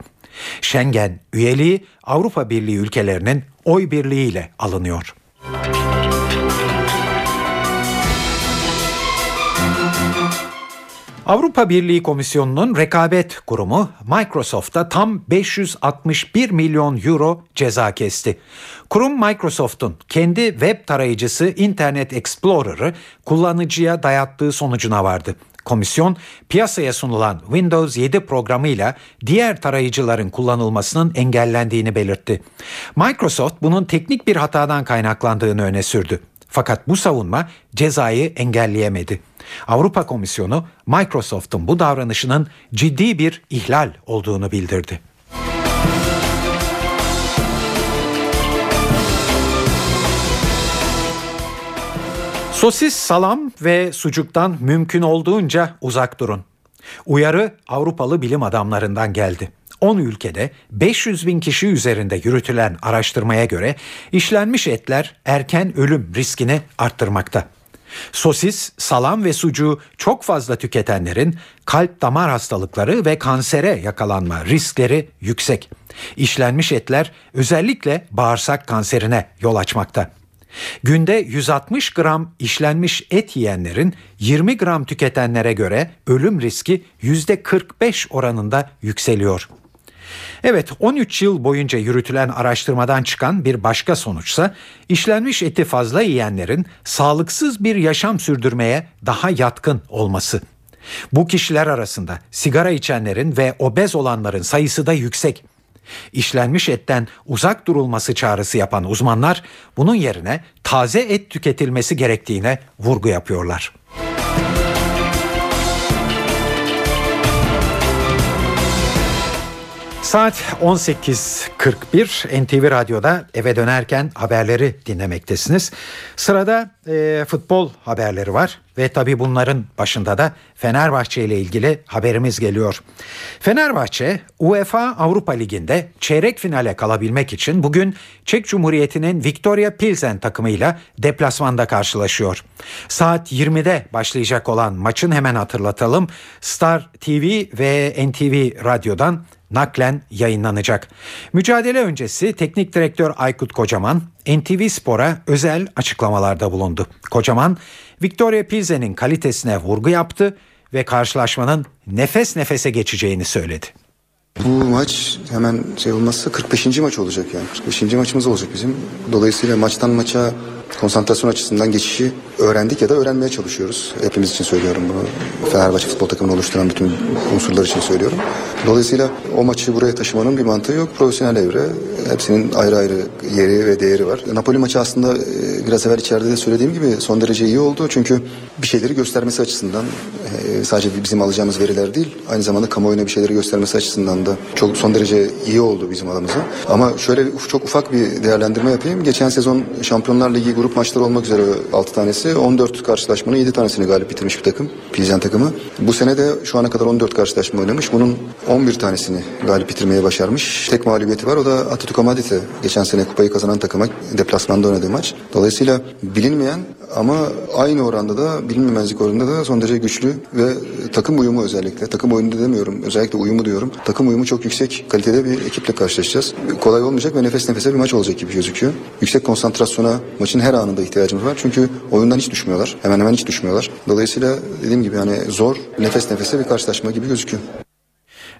Schengen üyeliği Avrupa Birliği ülkelerinin oy birliğiyle alınıyor. Avrupa Birliği Komisyonu'nun rekabet kurumu Microsoft'a tam 561 milyon euro ceza kesti. Kurum Microsoft'un kendi web tarayıcısı Internet Explorer'ı kullanıcıya dayattığı sonucuna vardı. Komisyon piyasaya sunulan Windows 7 programıyla diğer tarayıcıların kullanılmasının engellendiğini belirtti. Microsoft bunun teknik bir hatadan kaynaklandığını öne sürdü. Fakat bu savunma cezayı engelleyemedi. Avrupa Komisyonu Microsoft'un bu davranışının ciddi bir ihlal olduğunu bildirdi. Sosis, salam ve sucuktan mümkün olduğunca uzak durun. Uyarı Avrupalı bilim adamlarından geldi. 10 ülkede 500 bin kişi üzerinde yürütülen araştırmaya göre işlenmiş etler erken ölüm riskini arttırmakta. Sosis, salam ve sucuğu çok fazla tüketenlerin kalp damar hastalıkları ve kansere yakalanma riskleri yüksek. İşlenmiş etler özellikle bağırsak kanserine yol açmakta. Günde 160 gram işlenmiş et yiyenlerin 20 gram tüketenlere göre ölüm riski %45 oranında yükseliyor. Evet 13 yıl boyunca yürütülen araştırmadan çıkan bir başka sonuçsa işlenmiş eti fazla yiyenlerin sağlıksız bir yaşam sürdürmeye daha yatkın olması. Bu kişiler arasında sigara içenlerin ve obez olanların sayısı da yüksek. İşlenmiş etten uzak durulması çağrısı yapan uzmanlar bunun yerine taze et tüketilmesi gerektiğine vurgu yapıyorlar. Saat 18.41 NTV Radyo'da eve dönerken haberleri dinlemektesiniz. Sırada e, futbol haberleri var ve tabi bunların başında da Fenerbahçe ile ilgili haberimiz geliyor. Fenerbahçe UEFA Avrupa Ligi'nde çeyrek finale kalabilmek için bugün Çek Cumhuriyeti'nin Victoria Pilsen takımıyla deplasmanda karşılaşıyor. Saat 20'de başlayacak olan maçın hemen hatırlatalım. Star TV ve NTV Radyo'dan naklen yayınlanacak. Mücadele öncesi teknik direktör Aykut Kocaman NTV Spor'a özel açıklamalarda bulundu. Kocaman Victoria Pilsen'in kalitesine vurgu yaptı ve karşılaşmanın nefes nefese geçeceğini söyledi. Bu maç hemen şey olmazsa 45. maç olacak yani. 45. maçımız olacak bizim. Dolayısıyla maçtan maça konsantrasyon açısından geçişi öğrendik ya da öğrenmeye çalışıyoruz. Hepimiz için söylüyorum bunu. Fenerbahçe futbol takımını oluşturan bütün unsurlar için söylüyorum. Dolayısıyla o maçı buraya taşımanın bir mantığı yok. Profesyonel evre. Hepsinin ayrı ayrı yeri ve değeri var. Napoli maçı aslında e, biraz evvel içeride de söylediğim gibi son derece iyi oldu. Çünkü bir şeyleri göstermesi açısından e, sadece bizim alacağımız veriler değil aynı zamanda kamuoyuna bir şeyleri göstermesi açısından da çok son derece iyi oldu bizim adımıza. Ama şöyle çok ufak bir değerlendirme yapayım. Geçen sezon Şampiyonlar Ligi grup maçları olmak üzere 6 tanesi 14 karşılaşmanın 7 tanesini galip bitirmiş bir takım. Pilsen takımı. Bu sene de şu ana kadar 14 karşılaşma oynamış. Bunun 11 tanesini galip bitirmeye başarmış. Tek mağlubiyeti var o da Atletico Madrid'e. Geçen sene kupayı kazanan takıma deplasmanda oynadığı maç. Dolayısıyla bilinmeyen ama aynı oranda da bilinmemezlik oranında da son derece güçlü ve takım uyumu özellikle. Takım oyunu demiyorum. Özellikle uyumu diyorum. Takım uyumu çok yüksek kalitede bir ekiple karşılaşacağız. Kolay olmayacak ve nefes nefese bir maç olacak gibi gözüküyor. Yüksek konsantrasyona maçın her anında ihtiyacımız var. Çünkü oyundan hiç düşmüyorlar. Hemen hemen hiç düşmüyorlar. Dolayısıyla dediğim gibi yani zor, nefes nefese bir karşılaşma gibi gözüküyor.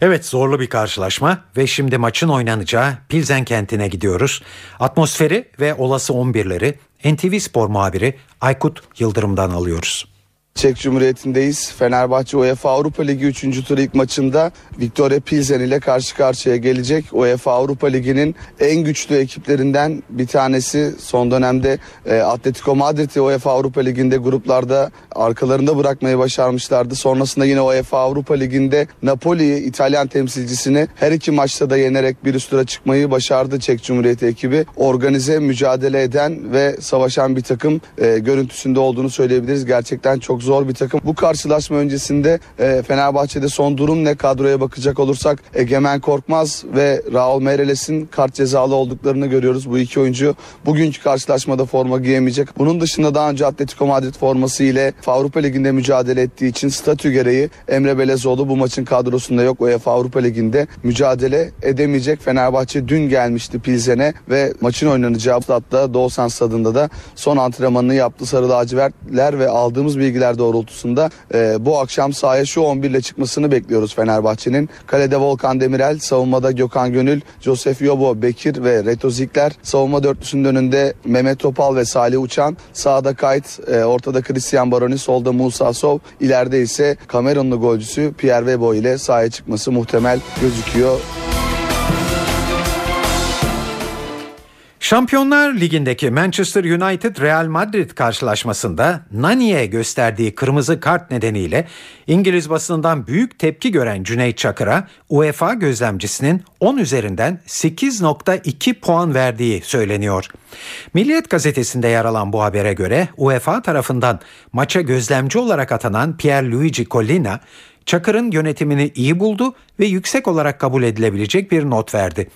Evet zorlu bir karşılaşma ve şimdi maçın oynanacağı Pilsen kentine gidiyoruz. Atmosferi ve olası 11'leri NTV Spor muhabiri Aykut Yıldırım'dan alıyoruz. Çek Cumhuriyeti'ndeyiz. Fenerbahçe UEFA Avrupa Ligi 3. tur ilk maçında Victoria Pilsen ile karşı karşıya gelecek. UEFA Avrupa Ligi'nin en güçlü ekiplerinden bir tanesi. Son dönemde e, Atletico Madrid'i UEFA Avrupa Ligi'nde gruplarda arkalarında bırakmayı başarmışlardı. Sonrasında yine UEFA Avrupa Ligi'nde Napoli'yi İtalyan temsilcisini her iki maçta da yenerek bir üst tura çıkmayı başardı Çek Cumhuriyeti ekibi. Organize mücadele eden ve savaşan bir takım e, görüntüsünde olduğunu söyleyebiliriz. Gerçekten çok zor bir takım. Bu karşılaşma öncesinde e, Fenerbahçe'de son durum ne kadroya bakacak olursak Egemen Korkmaz ve Raul Meireles'in kart cezalı olduklarını görüyoruz. Bu iki oyuncu bugünkü karşılaşmada forma giyemeyecek. Bunun dışında daha önce Atletico Madrid forması ile Avrupa Ligi'nde mücadele ettiği için statü gereği Emre Belezoğlu bu maçın kadrosunda yok. UEFA Avrupa Ligi'nde mücadele edemeyecek. Fenerbahçe dün gelmişti Pilsen'e ve maçın oynanacağı statta Doğusan stadında da son antrenmanını yaptı Sarı lacivertler ve aldığımız bilgiler doğrultusunda e, bu akşam sahaya şu 11 ile çıkmasını bekliyoruz Fenerbahçe'nin. Kalede Volkan Demirel, savunmada Gökhan Gönül, Josef Yobo, Bekir ve Reto Zikler. Savunma dörtlüsünün önünde Mehmet Topal ve Salih Uçan. Sağda Kayt, e, ortada Christian Baroni, solda Musa Sov. İleride ise Kamerunlu golcüsü Pierre Webo ile sahaya çıkması muhtemel gözüküyor. Şampiyonlar Ligi'ndeki Manchester United Real Madrid karşılaşmasında Nani'ye gösterdiği kırmızı kart nedeniyle İngiliz basınından büyük tepki gören Cüneyt Çakır'a UEFA gözlemcisinin 10 üzerinden 8.2 puan verdiği söyleniyor. Milliyet gazetesinde yer alan bu habere göre UEFA tarafından maça gözlemci olarak atanan Pierluigi Collina Çakır'ın yönetimini iyi buldu ve yüksek olarak kabul edilebilecek bir not verdi.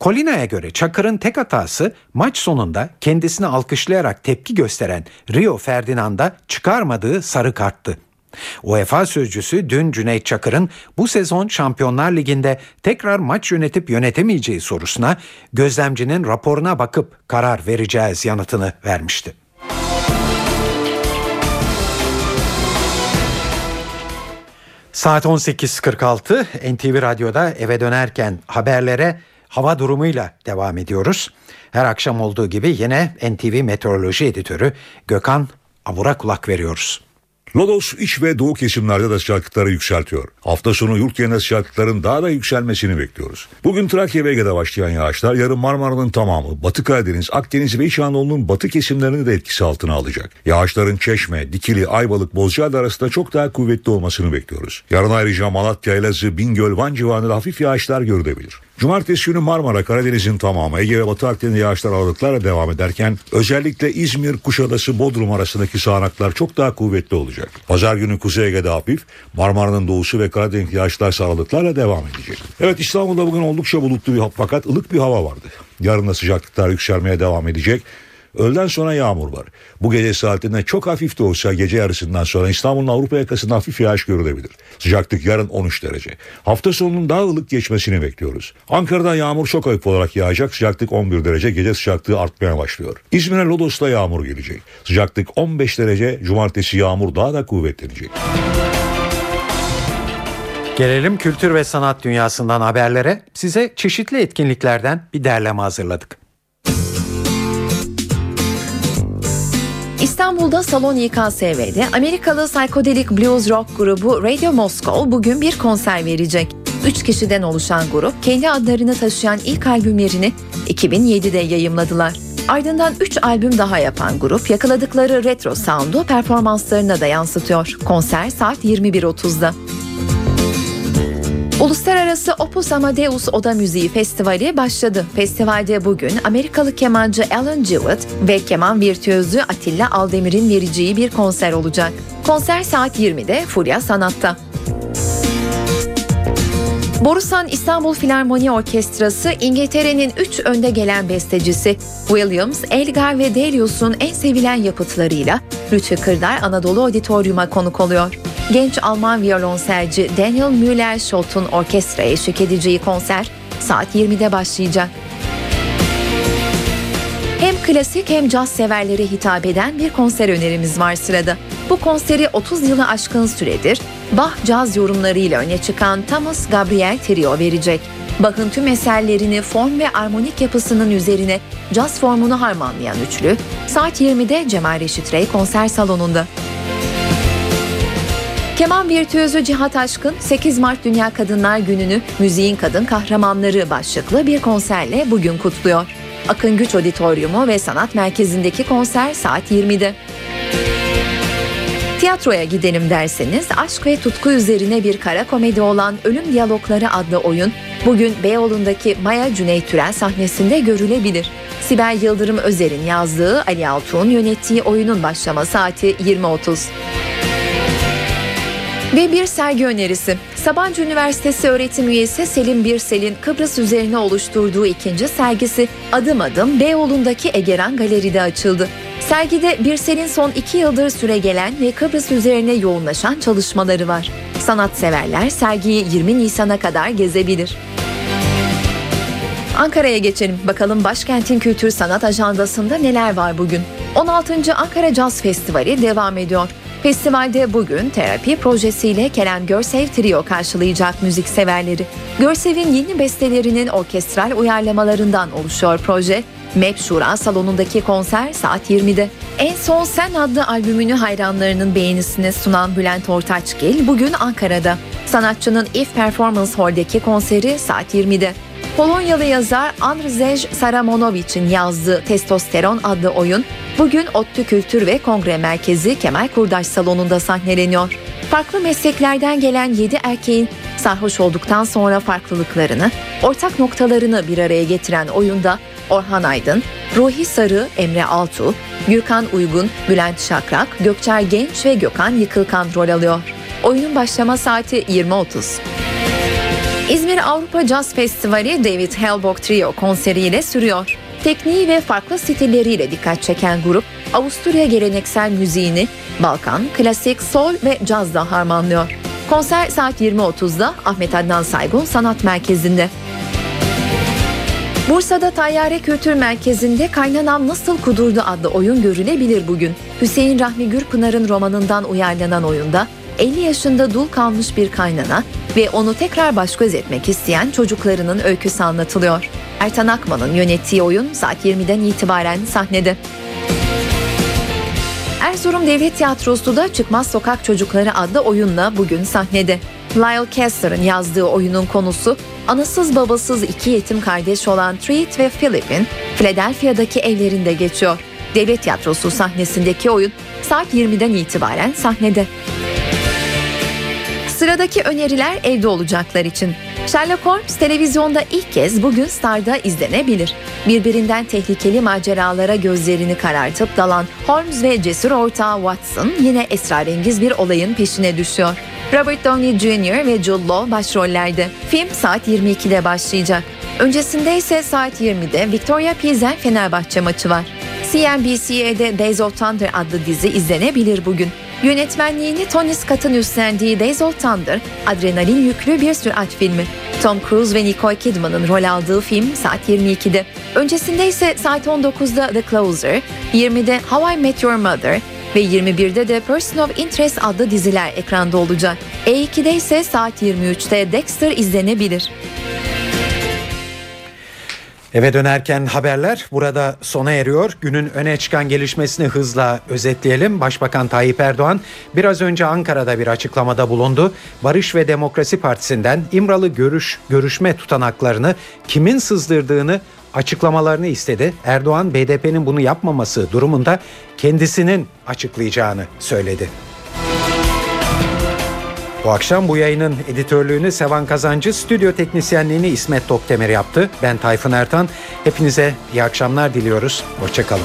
Colina'ya göre Çakır'ın tek hatası maç sonunda kendisini alkışlayarak tepki gösteren Rio Ferdinand'a çıkarmadığı sarı karttı. UEFA sözcüsü dün Cüneyt Çakır'ın bu sezon Şampiyonlar Ligi'nde tekrar maç yönetip yönetemeyeceği sorusuna gözlemcinin raporuna bakıp karar vereceğiz yanıtını vermişti. Saat 18.46 NTV Radyo'da eve dönerken haberlere hava durumuyla devam ediyoruz. Her akşam olduğu gibi yine NTV Meteoroloji Editörü Gökhan Avur'a kulak veriyoruz. Lodos iç ve doğu kesimlerde de sıcaklıkları yükseltiyor. Hafta sonu yurt genelinde sıcaklıkların daha da yükselmesini bekliyoruz. Bugün Trakya ve Ege'de başlayan yağışlar yarın Marmara'nın tamamı, Batı Karadeniz, Akdeniz ve İç Anadolu'nun batı kesimlerini de etkisi altına alacak. Yağışların Çeşme, Dikili, Ayvalık, Bozcaada arasında çok daha kuvvetli olmasını bekliyoruz. Yarın ayrıca Malatya, Elazığ, Bingöl, Van civarında hafif yağışlar görülebilir. Cumartesi günü Marmara, Karadeniz'in tamamı, Ege ve Batı Akdeniz yağışlar aralıklarla devam ederken özellikle İzmir, Kuşadası, Bodrum arasındaki sağanaklar çok daha kuvvetli olacak. Pazar günü Kuzey Ege'de hafif, Marmara'nın doğusu ve Karadeniz yağışlar aralıklarla devam edecek. Evet İstanbul'da bugün oldukça bulutlu bir fakat ılık bir hava vardı. Yarın da sıcaklıklar yükselmeye devam edecek. Öğleden sonra yağmur var. Bu gece saatinde çok hafif de olsa gece yarısından sonra İstanbul'un Avrupa yakasında hafif yağış görülebilir. Sıcaklık yarın 13 derece. Hafta sonunun daha ılık geçmesini bekliyoruz. Ankara'da yağmur çok hafif olarak yağacak. Sıcaklık 11 derece. Gece sıcaklığı artmaya başlıyor. İzmir'e Lodos'ta yağmur gelecek. Sıcaklık 15 derece. Cumartesi yağmur daha da kuvvetlenecek. Gelelim kültür ve sanat dünyasından haberlere. Size çeşitli etkinliklerden bir derleme hazırladık. İstanbul'da Salon İKSV'de Amerikalı psychedelic blues rock grubu Radio Moscow bugün bir konser verecek. Üç kişiden oluşan grup kendi adlarını taşıyan ilk albümlerini 2007'de yayımladılar. Ardından 3 albüm daha yapan grup yakaladıkları retro sound'u performanslarına da yansıtıyor. Konser saat 21.30'da. Uluslararası Opus Amadeus Oda Müziği Festivali başladı. Festivalde bugün Amerikalı kemancı Alan Jewett ve keman virtüözü Atilla Aldemir'in vereceği bir konser olacak. Konser saat 20'de Fulya Sanat'ta. Borusan İstanbul Filarmoni Orkestrası İngiltere'nin 3 önde gelen bestecisi Williams, Elgar ve Delius'un en sevilen yapıtlarıyla Rütü Kırdar Anadolu Auditorium'a konuk oluyor genç Alman violonselci Daniel Müller-Schott'un orkestra eşlik edeceği konser saat 20'de başlayacak. Hem klasik hem caz severlere hitap eden bir konser önerimiz var sırada. Bu konseri 30 yılı aşkın süredir Bach caz yorumlarıyla öne çıkan Thomas Gabriel Trio verecek. Bach'ın tüm eserlerini form ve armonik yapısının üzerine caz formunu harmanlayan üçlü, saat 20'de Cemal Reşit Rey konser salonunda. Keman virtüözü Cihat Aşkın 8 Mart Dünya Kadınlar Günü'nü Müziğin Kadın Kahramanları başlıklı bir konserle bugün kutluyor. Akın Güç Auditoriumu ve Sanat Merkezi'ndeki konser saat 20'de. Tiyatroya gidelim derseniz aşk ve tutku üzerine bir kara komedi olan Ölüm Diyalogları adlı oyun bugün Beyoğlu'ndaki Maya Cüneyt Türel sahnesinde görülebilir. Sibel Yıldırım Özer'in yazdığı Ali Altuğ'un yönettiği oyunun başlama saati 20.30. Ve bir sergi önerisi. Sabancı Üniversitesi öğretim üyesi Selim Birsel'in Kıbrıs üzerine oluşturduğu ikinci sergisi Adım Adım Beyoğlu'ndaki Egeran Galeri'de açıldı. Sergide Birsel'in son iki yıldır süre gelen ve Kıbrıs üzerine yoğunlaşan çalışmaları var. Sanatseverler sergiyi 20 Nisan'a kadar gezebilir. Ankara'ya geçelim. Bakalım başkentin kültür sanat ajandasında neler var bugün? 16. Ankara Caz Festivali devam ediyor. Festivalde bugün terapi projesiyle Kerem Görsev Trio karşılayacak müzikseverleri. Görsev'in yeni bestelerinin orkestral uyarlamalarından oluşuyor proje. MEP Şura salonundaki konser saat 20'de. En son Sen adlı albümünü hayranlarının beğenisine sunan Bülent Ortaçgil bugün Ankara'da. Sanatçının If Performance Hall'deki konseri saat 20'de. Polonyalı yazar Andrzej Saramonovich'in yazdığı Testosteron adlı oyun bugün ODTÜ Kültür ve Kongre Merkezi Kemal Kurdaş Salonu'nda sahneleniyor. Farklı mesleklerden gelen 7 erkeğin sarhoş olduktan sonra farklılıklarını, ortak noktalarını bir araya getiren oyunda Orhan Aydın, Ruhi Sarı, Emre Altu, Gürkan Uygun, Bülent Şakrak, Gökçer Genç ve Gökhan Yıkılkan rol alıyor. Oyunun başlama saati 20.30. İzmir Avrupa Jazz Festivali David Hellbock Trio konseriyle sürüyor. Tekniği ve farklı stilleriyle dikkat çeken grup, Avusturya geleneksel müziğini Balkan, klasik, sol ve cazla harmanlıyor. Konser saat 20.30'da Ahmet Adnan Saygun Sanat Merkezi'nde. Bursa'da Tayyare Kültür Merkezi'nde Kaynanam Nasıl Kudurdu adlı oyun görülebilir bugün. Hüseyin Rahmi Gürpınar'ın romanından uyarlanan oyunda 50 yaşında dul kalmış bir kaynana ve onu tekrar baş göz etmek isteyen çocuklarının öyküsü anlatılıyor. Ertan Akman'ın yönettiği oyun saat 20'den itibaren sahnede. Erzurum Devlet Tiyatrosu da Çıkmaz Sokak Çocukları adlı oyunla bugün sahnede. Lyle Kessler'ın yazdığı oyunun konusu anasız babasız iki yetim kardeş olan Treat ve Philip'in Philadelphia'daki evlerinde geçiyor. Devlet Tiyatrosu sahnesindeki oyun saat 20'den itibaren sahnede. Sıradaki öneriler evde olacaklar için. Sherlock Holmes televizyonda ilk kez bugün Star'da izlenebilir. Birbirinden tehlikeli maceralara gözlerini karartıp dalan Holmes ve cesur ortağı Watson yine esrarengiz bir olayın peşine düşüyor. Robert Downey Jr. ve Jude Law başrollerde. Film saat 22'de başlayacak. Öncesinde ise saat 20'de Victoria Pilsen Fenerbahçe maçı var. CNBC'de Days of Thunder adlı dizi izlenebilir bugün. Yönetmenliğini Tony Scott'ın üstlendiği Days of Thunder, adrenalin yüklü bir sürat filmi. Tom Cruise ve Nicole Kidman'ın rol aldığı film saat 22'de. Öncesinde ise saat 19'da The Closer, 20'de How I Met Your Mother ve 21'de de Person of Interest adlı diziler ekranda olacak. E2'de ise saat 23'te Dexter izlenebilir. Eve dönerken haberler burada sona eriyor. Günün öne çıkan gelişmesini hızla özetleyelim. Başbakan Tayyip Erdoğan biraz önce Ankara'da bir açıklamada bulundu. Barış ve Demokrasi Partisi'nden İmralı görüş görüşme tutanaklarını kimin sızdırdığını açıklamalarını istedi. Erdoğan BDP'nin bunu yapmaması durumunda kendisinin açıklayacağını söyledi. Bu akşam bu yayının editörlüğünü Sevan Kazancı, stüdyo teknisyenliğini İsmet Tokdemir yaptı. Ben Tayfun Ertan. Hepinize iyi akşamlar diliyoruz. Hoşçakalın.